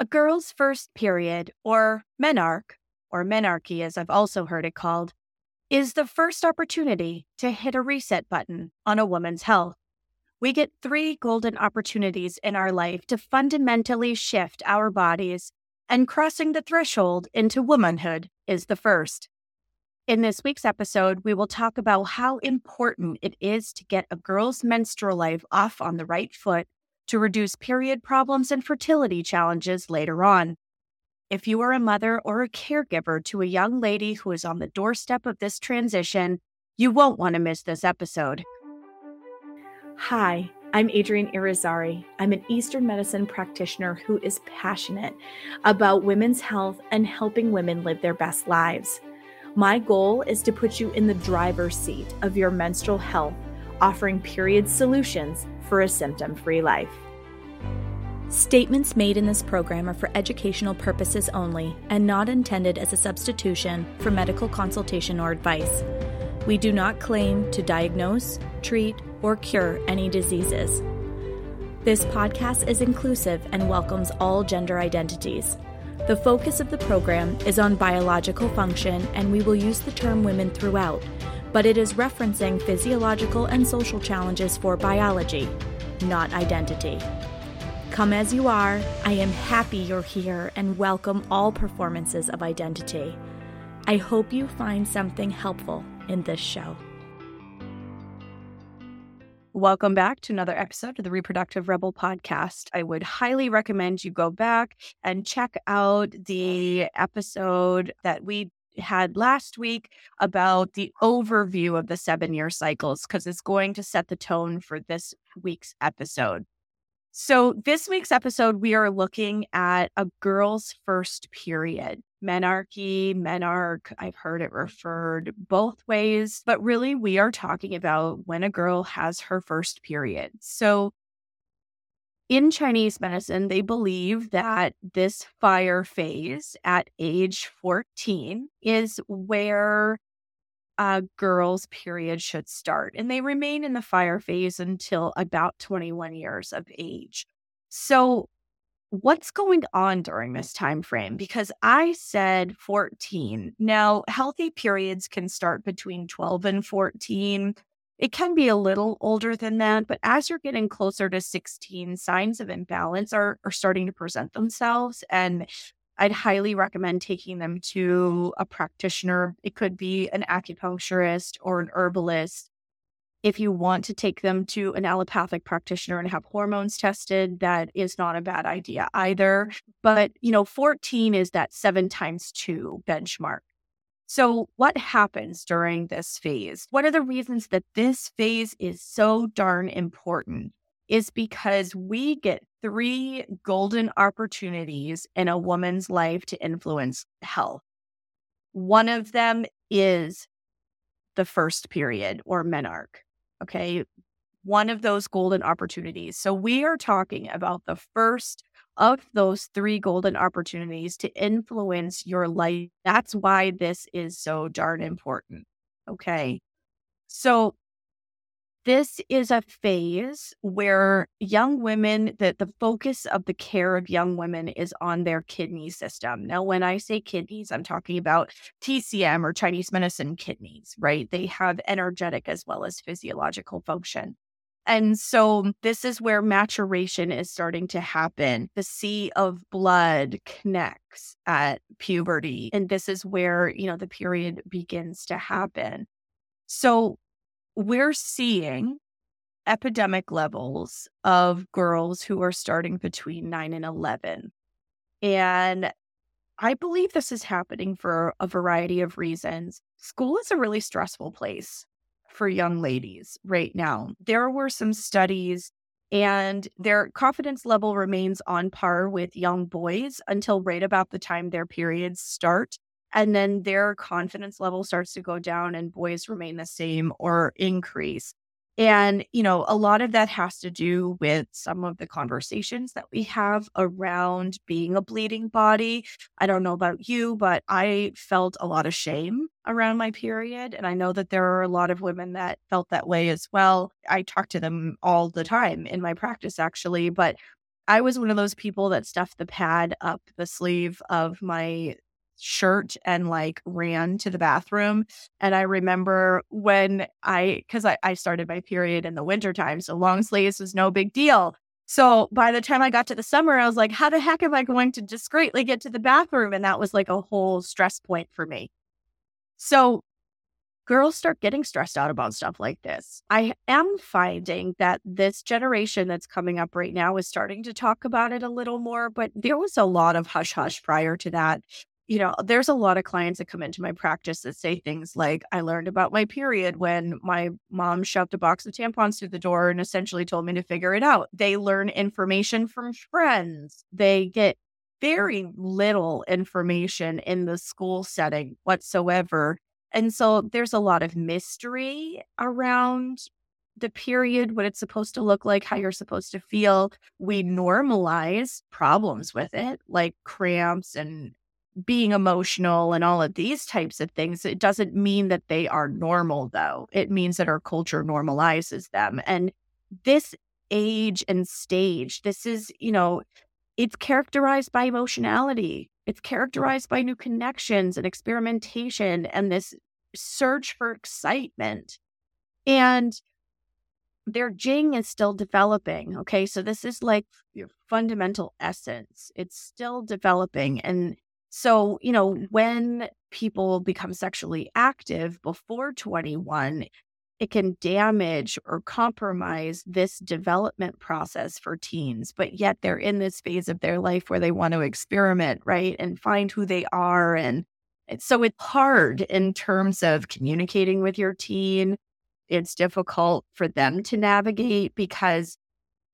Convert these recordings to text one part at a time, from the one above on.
A girl's first period, or menarche, or menarche as I've also heard it called, is the first opportunity to hit a reset button on a woman's health. We get three golden opportunities in our life to fundamentally shift our bodies, and crossing the threshold into womanhood is the first. In this week's episode, we will talk about how important it is to get a girl's menstrual life off on the right foot to reduce period problems and fertility challenges later on. If you are a mother or a caregiver to a young lady who is on the doorstep of this transition, you won't want to miss this episode. Hi, I'm Adrienne Irizarry. I'm an Eastern medicine practitioner who is passionate about women's health and helping women live their best lives. My goal is to put you in the driver's seat of your menstrual health, offering period solutions for a symptom free life. Statements made in this program are for educational purposes only and not intended as a substitution for medical consultation or advice. We do not claim to diagnose, treat, or cure any diseases. This podcast is inclusive and welcomes all gender identities. The focus of the program is on biological function, and we will use the term women throughout, but it is referencing physiological and social challenges for biology, not identity. Come as you are, I am happy you're here and welcome all performances of identity. I hope you find something helpful in this show. Welcome back to another episode of the Reproductive Rebel podcast. I would highly recommend you go back and check out the episode that we had last week about the overview of the seven year cycles because it's going to set the tone for this week's episode. So, this week's episode, we are looking at a girl's first period menarche, menarche. I've heard it referred both ways, but really we are talking about when a girl has her first period. So in Chinese medicine, they believe that this fire phase at age 14 is where a girl's period should start. And they remain in the fire phase until about 21 years of age. So what's going on during this time frame because i said 14 now healthy periods can start between 12 and 14 it can be a little older than that but as you're getting closer to 16 signs of imbalance are, are starting to present themselves and i'd highly recommend taking them to a practitioner it could be an acupuncturist or an herbalist if you want to take them to an allopathic practitioner and have hormones tested, that is not a bad idea either. But, you know, 14 is that seven times two benchmark. So, what happens during this phase? One of the reasons that this phase is so darn important is because we get three golden opportunities in a woman's life to influence health. One of them is the first period or menarche. Okay. One of those golden opportunities. So we are talking about the first of those three golden opportunities to influence your life. That's why this is so darn important. Okay. So this is a phase where young women that the focus of the care of young women is on their kidney system now when i say kidneys i'm talking about tcm or chinese medicine kidneys right they have energetic as well as physiological function and so this is where maturation is starting to happen. The sea of blood connects at puberty. And this is where, you know, the period begins to happen. So we're seeing epidemic levels of girls who are starting between 9 and 11. And I believe this is happening for a variety of reasons. School is a really stressful place for young ladies right now. There were some studies, and their confidence level remains on par with young boys until right about the time their periods start and then their confidence level starts to go down and boys remain the same or increase. And, you know, a lot of that has to do with some of the conversations that we have around being a bleeding body. I don't know about you, but I felt a lot of shame around my period. And I know that there are a lot of women that felt that way as well. I talk to them all the time in my practice, actually, but I was one of those people that stuffed the pad up the sleeve of my shirt and like ran to the bathroom. And I remember when I, because I, I started my period in the wintertime, so long sleeves was no big deal. So by the time I got to the summer, I was like, how the heck am I going to discreetly get to the bathroom? And that was like a whole stress point for me. So girls start getting stressed out about stuff like this. I am finding that this generation that's coming up right now is starting to talk about it a little more, but there was a lot of hush hush prior to that. You know, there's a lot of clients that come into my practice that say things like, I learned about my period when my mom shoved a box of tampons through the door and essentially told me to figure it out. They learn information from friends. They get very little information in the school setting whatsoever and so there's a lot of mystery around the period, what it's supposed to look like, how you're supposed to feel. We normalize problems with it, like cramps and being emotional and all of these types of things. It doesn't mean that they are normal, though. It means that our culture normalizes them. And this age and stage, this is, you know, it's characterized by emotionality. It's characterized by new connections and experimentation and this search for excitement. And their jing is still developing. Okay. So this is like your fundamental essence. It's still developing. And so, you know, when people become sexually active before 21, it can damage or compromise this development process for teens, but yet they're in this phase of their life where they want to experiment, right? And find who they are. And so it's hard in terms of communicating with your teen. It's difficult for them to navigate because,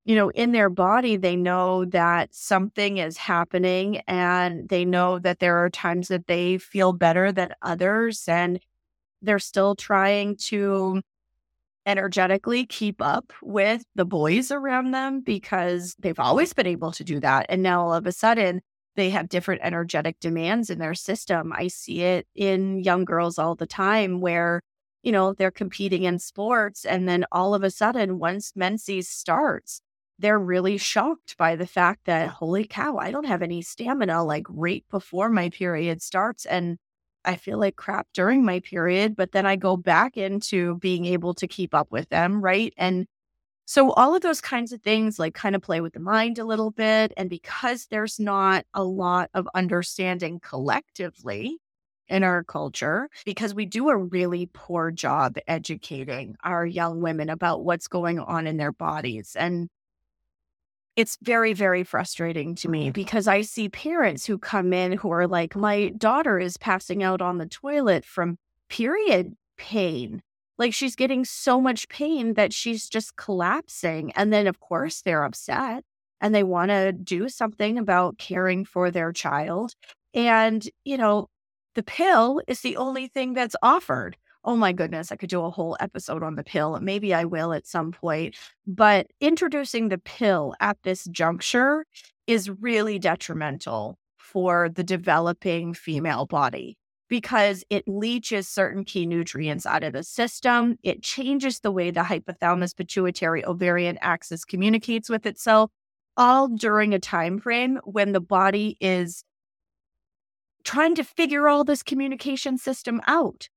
you know, in their body, they know that something is happening and they know that there are times that they feel better than others. And they're still trying to energetically keep up with the boys around them because they've always been able to do that. And now all of a sudden, they have different energetic demands in their system. I see it in young girls all the time where, you know, they're competing in sports. And then all of a sudden, once menses starts, they're really shocked by the fact that, holy cow, I don't have any stamina like right before my period starts. And I feel like crap during my period, but then I go back into being able to keep up with them, right? And so all of those kinds of things like kind of play with the mind a little bit. And because there's not a lot of understanding collectively in our culture, because we do a really poor job educating our young women about what's going on in their bodies. And it's very, very frustrating to me mm-hmm. because I see parents who come in who are like, my daughter is passing out on the toilet from period pain. Like she's getting so much pain that she's just collapsing. And then, of course, they're upset and they want to do something about caring for their child. And, you know, the pill is the only thing that's offered oh my goodness, I could do a whole episode on the pill. Maybe I will at some point. But introducing the pill at this juncture is really detrimental for the developing female body because it leaches certain key nutrients out of the system. It changes the way the hypothalamus pituitary ovarian axis communicates with itself all during a time frame when the body is trying to figure all this communication system out.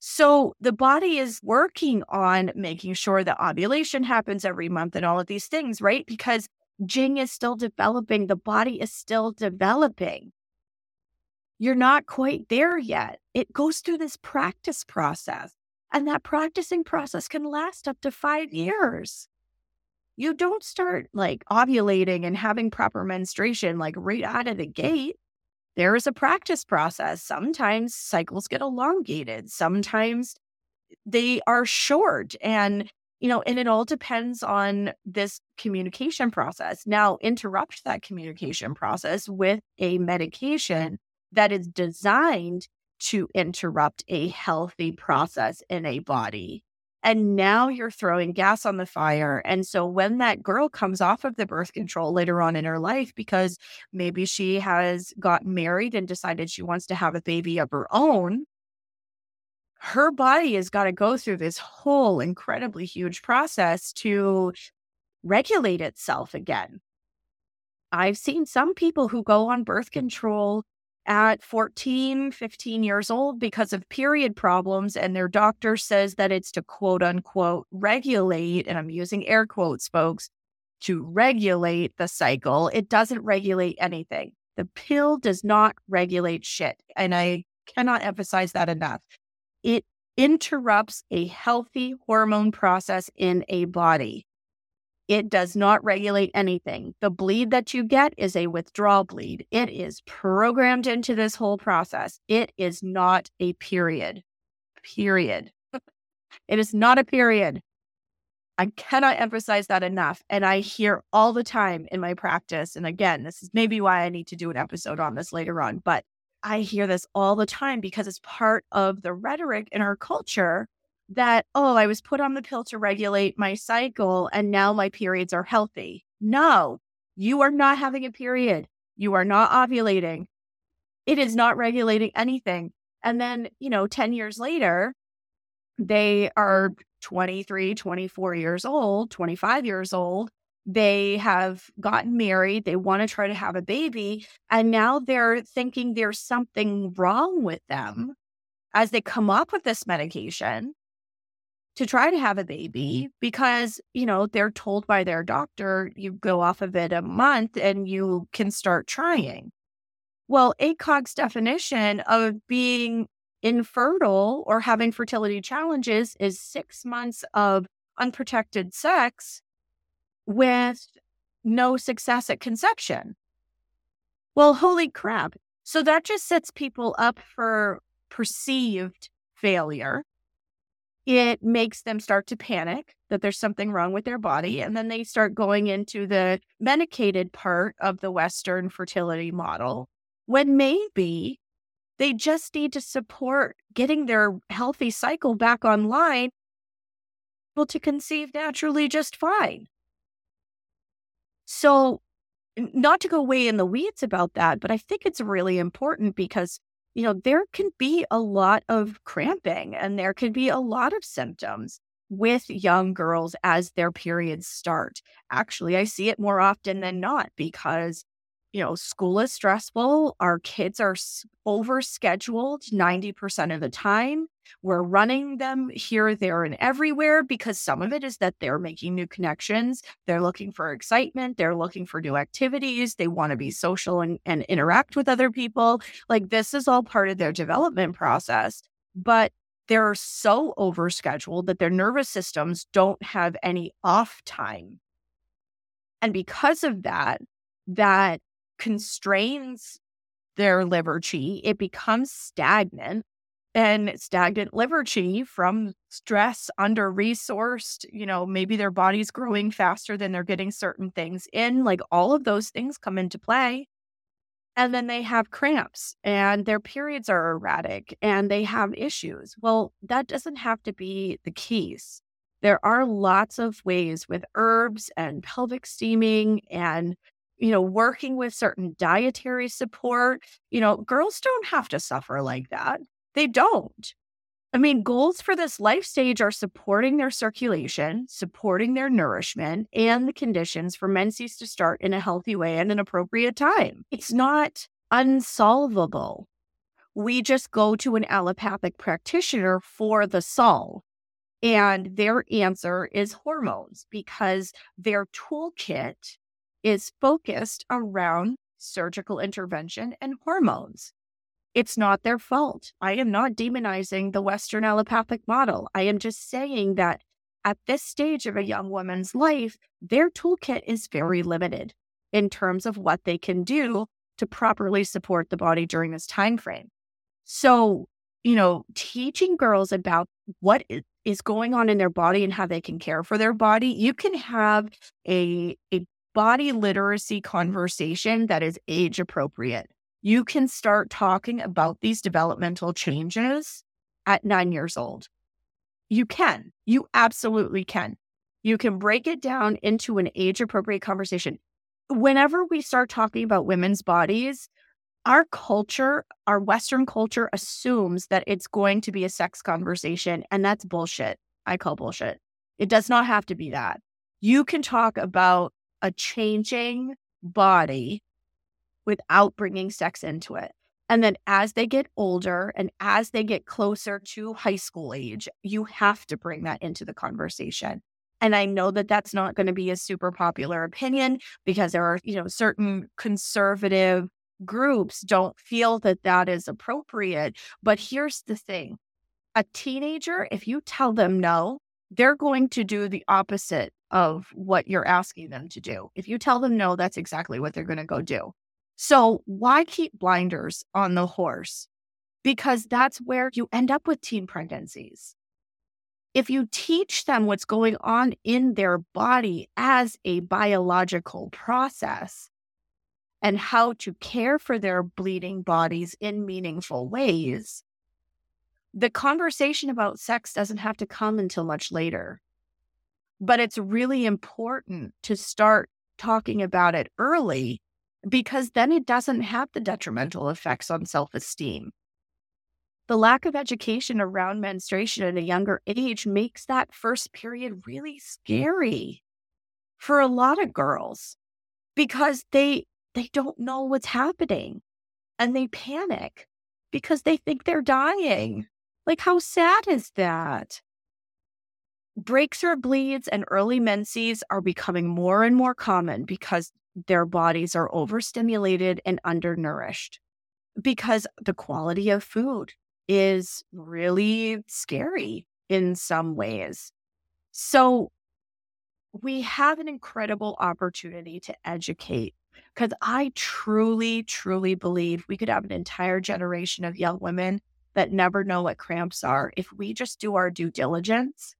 So the body is working on making sure that ovulation happens every month and all of these things, right? Because Jing is still developing, the body is still developing. You're not quite there yet. It goes through this practice process, and that practicing process can last up to five years. You don't start like ovulating and having proper menstruation like right out of the gate there is a practice process. Sometimes cycles get elongated, sometimes they are short. And, you know, and it all depends on this communication process. Now, interrupt that communication process with a medication that is designed to interrupt a healthy process in a body. And now you're throwing gas on the fire. And so when that girl comes off of the birth control later on in her life, because maybe she has gotten married and decided she wants to have a baby of her own, her body has got to go through this whole incredibly huge process to regulate itself again. I've seen some people who go on birth control at 14, 15 years old because of period problems, and their doctor says that it's to quote unquote regulate, and I'm using air quotes, folks, to regulate the cycle. It doesn't regulate anything. The pill does not regulate shit. And I cannot emphasize that enough. It interrupts a healthy hormone process in a body. It does not regulate anything. The bleed that you get is a withdrawal bleed. It is programmed into this whole process. It is not a period. Period. it is not a period. I cannot emphasize that enough. And I hear all the time in my practice. And again, this is maybe why I need to do an episode on this later on, but I hear this all the time because it's part of the rhetoric in our culture that, oh, I was put on the pill to regulate my cycle and now my periods are healthy. No, you are not having a period. You are not ovulating. It is not regulating anything. And then, you know, 10 years later, they are 23, 24 years old, 25 years old. They have gotten married. They want to try to have a baby. And now they're thinking there's something wrong with them as they come up with this medication to try to have a mm-hmm. baby because, you know, they're told by their doctor, you go off of it a month and you can start trying. Well, ACOG's definition of being infertile or having fertility challenges is six months of unprotected sex with no success at conception. Well, holy crap. So that just sets people up for perceived failure it makes them start to panic that there's something wrong with their body. And then they start going into the medicated part of the Western fertility model when maybe they just need to support getting their healthy cycle back online able to conceive naturally just fine. So, not to go way in the weeds about that, but I think it's really important because you know, there can be a lot of cramping and there can be a lot of symptoms with young girls as their periods start. Actually, I see it more often than not because you know, school is stressful. Our kids are over scheduled 90% of the time. We're running them here, there, and everywhere because some of it is that they're making new connections. They're looking for excitement. They're looking for new activities. They want to be social and, and interact with other people. Like this is all part of their development process. But they're so overscheduled that their nervous systems don't have any off time. And because of that, that constrains their liver chi, it becomes stagnant. And stagnant liver chi from stress, under resourced, you know, maybe their body's growing faster than they're getting certain things in. Like all of those things come into play. And then they have cramps and their periods are erratic and they have issues. Well, that doesn't have to be the case. There are lots of ways with herbs and pelvic steaming and you know, working with certain dietary support. You know, girls don't have to suffer like that. They don't. I mean, goals for this life stage are supporting their circulation, supporting their nourishment, and the conditions for menses to start in a healthy way and an appropriate time. It's not unsolvable. We just go to an allopathic practitioner for the solve. And their answer is hormones because their toolkit is focused around surgical intervention and hormones. It's not their fault. I am not demonizing the Western allopathic model. I am just saying that at this stage of a young woman's life, their toolkit is very limited in terms of what they can do to properly support the body during this time frame. So, you know, teaching girls about what is going on in their body and how they can care for their body, you can have a, a body literacy conversation that is age appropriate. You can start talking about these developmental changes at nine years old. You can. You absolutely can. You can break it down into an age appropriate conversation. Whenever we start talking about women's bodies, our culture, our Western culture assumes that it's going to be a sex conversation, and that's bullshit. I call bullshit. It does not have to be that. You can talk about a changing body without bringing sex into it. And then as they get older and as they get closer to high school age, you have to bring that into the conversation. And I know that that's not going to be a super popular opinion because there are, you know, certain conservative groups don't feel that that is appropriate. But here's the thing a teenager, if you tell them no, they're going to do the opposite of what you're asking them to do. If you tell them no, that's exactly what they're going to go do. So why keep blinders on the horse? Because that's where you end up with teen pregnancies. If you teach them what's going on in their body as a biological process and how to care for their bleeding bodies in meaningful ways, the conversation about sex doesn't have to come until much later. But it's really important to start talking about it early because then it doesn't have the detrimental effects on self esteem. The lack of education around menstruation at a younger age makes that first period really scary for a lot of girls because they they don't know what's happening and they panic because they think they're dying. Like, how sad is that? Breaks or bleeds and early menses are becoming more and more common because their bodies are overstimulated and undernourished, because the quality of food is really scary in some ways. So, we have an incredible opportunity to educate because I truly, truly believe we could have an entire generation of young women that never know what cramps are, if we just do our due diligence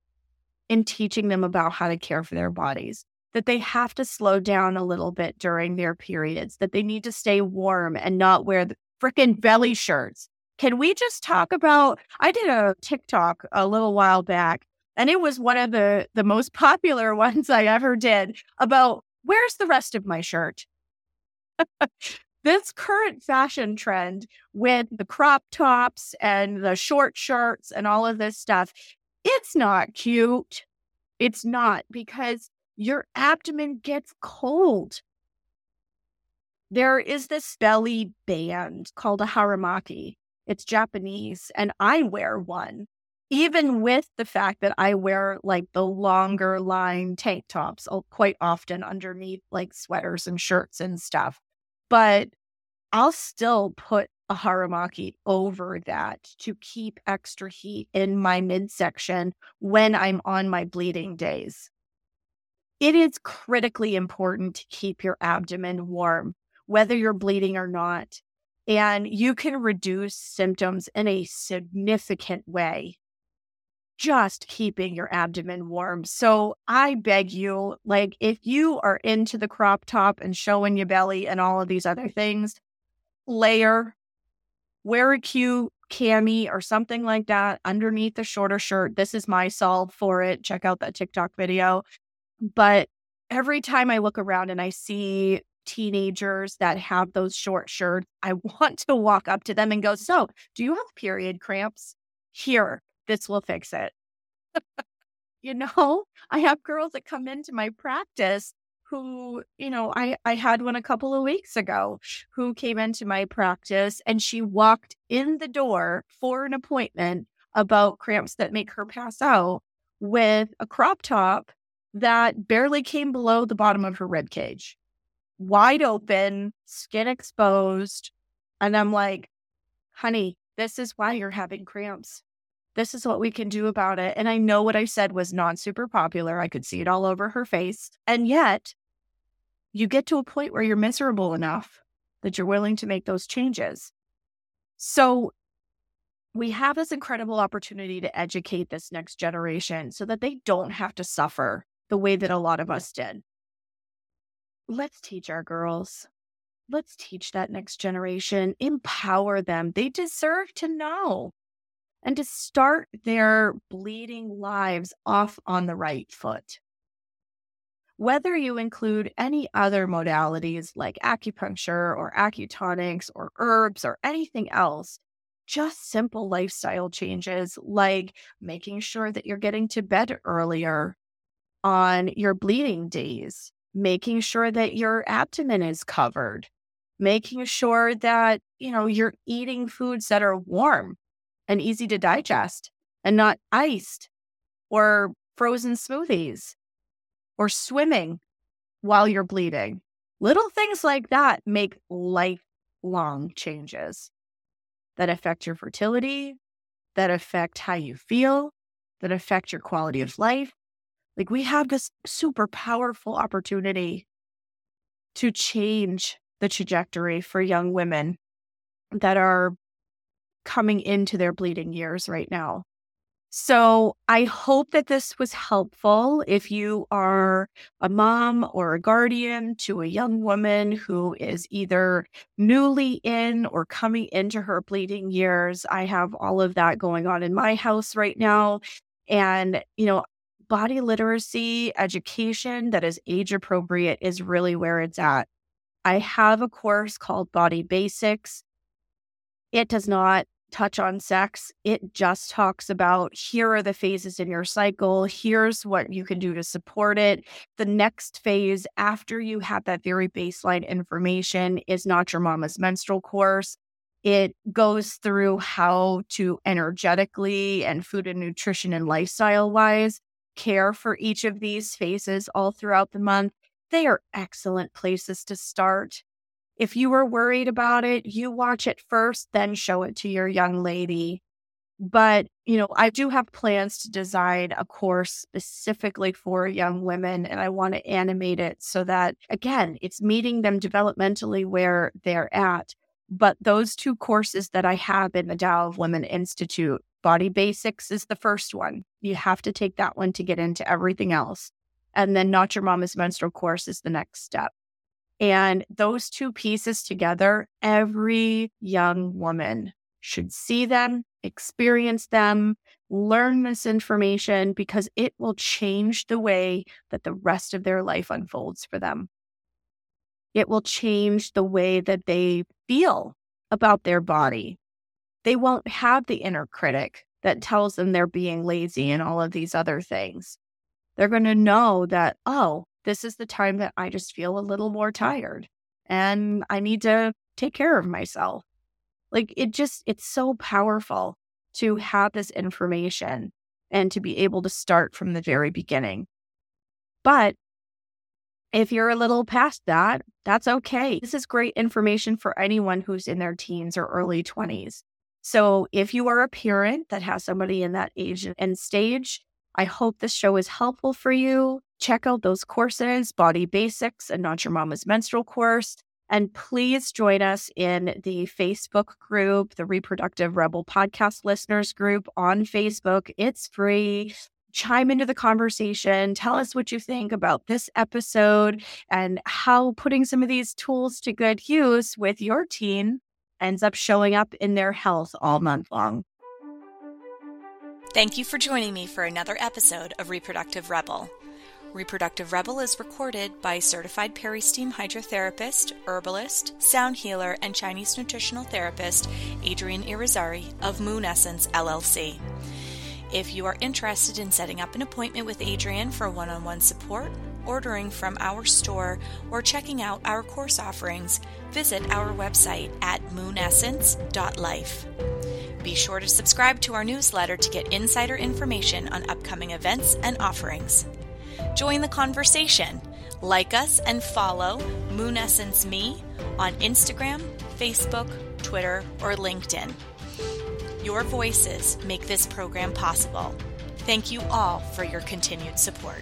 in teaching them about how to care for their bodies, that they have to slow down a little bit during their periods, that they need to stay warm and not wear the freaking belly shirts. Can we just talk about? I did a TikTok a little while back, and it was one of the the most popular ones I ever did about where's the rest of my shirt? this current fashion trend with the crop tops and the short shirts and all of this stuff, it's not cute. It's not because your abdomen gets cold. There is this belly band called a haramaki. It's Japanese, and I wear one, even with the fact that I wear like the longer line tank tops quite often underneath like sweaters and shirts and stuff but I'll still put a haramaki over that to keep extra heat in my midsection when I'm on my bleeding days. It is critically important to keep your abdomen warm, whether you're bleeding or not. And you can reduce symptoms in a significant way just keeping your abdomen warm. So I beg you, like, if you are into the crop top and showing your belly and all of these other things, layer, wear a cute cami or something like that underneath the shorter shirt. This is my solve for it. Check out that TikTok video. But every time I look around and I see teenagers that have those short shirts, I want to walk up to them and go, So, do you have period cramps? Here, this will fix it. you know, I have girls that come into my practice who, you know, I, I had one a couple of weeks ago who came into my practice and she walked in the door for an appointment about cramps that make her pass out with a crop top that barely came below the bottom of her rib cage, wide open, skin exposed. And I'm like, honey, this is why you're having cramps this is what we can do about it. And I know what I said was not super popular. I could see it all over her face. And yet, you get to a point where you're miserable enough that you're willing to make those changes. So, we have this incredible opportunity to educate this next generation so that they don't have to suffer the way that a lot of us did. Let's teach our girls. Let's teach that next generation, empower them. They deserve to know and to start their bleeding lives off on the right foot. Whether you include any other modalities like acupuncture or acutonics or herbs or anything else, just simple lifestyle changes like making sure that you're getting to bed earlier on your bleeding days, making sure that your abdomen is covered, making sure that, you know, you're eating foods that are warm and easy to digest and not iced or frozen smoothies or swimming while you're bleeding. Little things like that make lifelong changes that affect your fertility, that affect how you feel, that affect your quality of life. Like we have this super powerful opportunity to change the trajectory for young women that are coming into their bleeding years right now. So I hope that this was helpful if you are a mom or a guardian to a young woman who is either newly in or coming into her bleeding years. I have all of that going on in my house right now. And, you know, body literacy education that is age appropriate is really where it's at. I have a course called Body Basics. It does not touch on sex. It just talks about here are the phases in your cycle. Here's what you can do to support it. The next phase after you have that very baseline information is not your mama's menstrual course. It goes through how to energetically and food and nutrition and lifestyle wise care for each of these phases all throughout the month. They are excellent places to start. If you were worried about it, you watch it first, then show it to your young lady. But, you know, I do have plans to design a course specifically for young women, and I want to animate it so that, again, it's meeting them developmentally where they're at. But those two courses that I have in the Tao of Women Institute, Body Basics is the first one. You have to take that one to get into everything else. And then Not Your Mama's Menstrual course is the next step. And those two pieces together, every young woman should see them, experience them, learn this information because it will change the way that the rest of their life unfolds for them. It will change the way that they feel about their body. They won't have the inner critic that tells them they're being lazy and all of these other things. They're going to know that, oh, this is the time that I just feel a little more tired and I need to take care of myself. Like it just, it's so powerful to have this information and to be able to start from the very beginning. But if you're a little past that, that's okay. This is great information for anyone who's in their teens or early 20s. So if you are a parent that has somebody in that age and stage, I hope this show is helpful for you check out those courses, Body Basics and Not Your Mama's Menstrual course. And please join us in the Facebook group, the Reproductive Rebel Podcast Listeners group on Facebook. It's free. Chime into the conversation. Tell us what you think about this episode and how putting some of these tools to good use with your teen ends up showing up in their health all month long. Thank you for joining me for another episode of Reproductive Rebel. Reproductive Rebel is recorded by certified peri-steam hydrotherapist, herbalist, sound healer, and Chinese nutritional therapist Adrienne Irizarry of Moon Essence LLC. If you are interested in setting up an appointment with Adrienne for one on one support, ordering from our store, or checking out our course offerings, visit our website at moonessence.life. Be sure to subscribe to our newsletter to get insider information on upcoming events and offerings. Join the conversation. Like us and follow Moon Essence Me on Instagram, Facebook, Twitter, or LinkedIn. Your voices make this program possible. Thank you all for your continued support.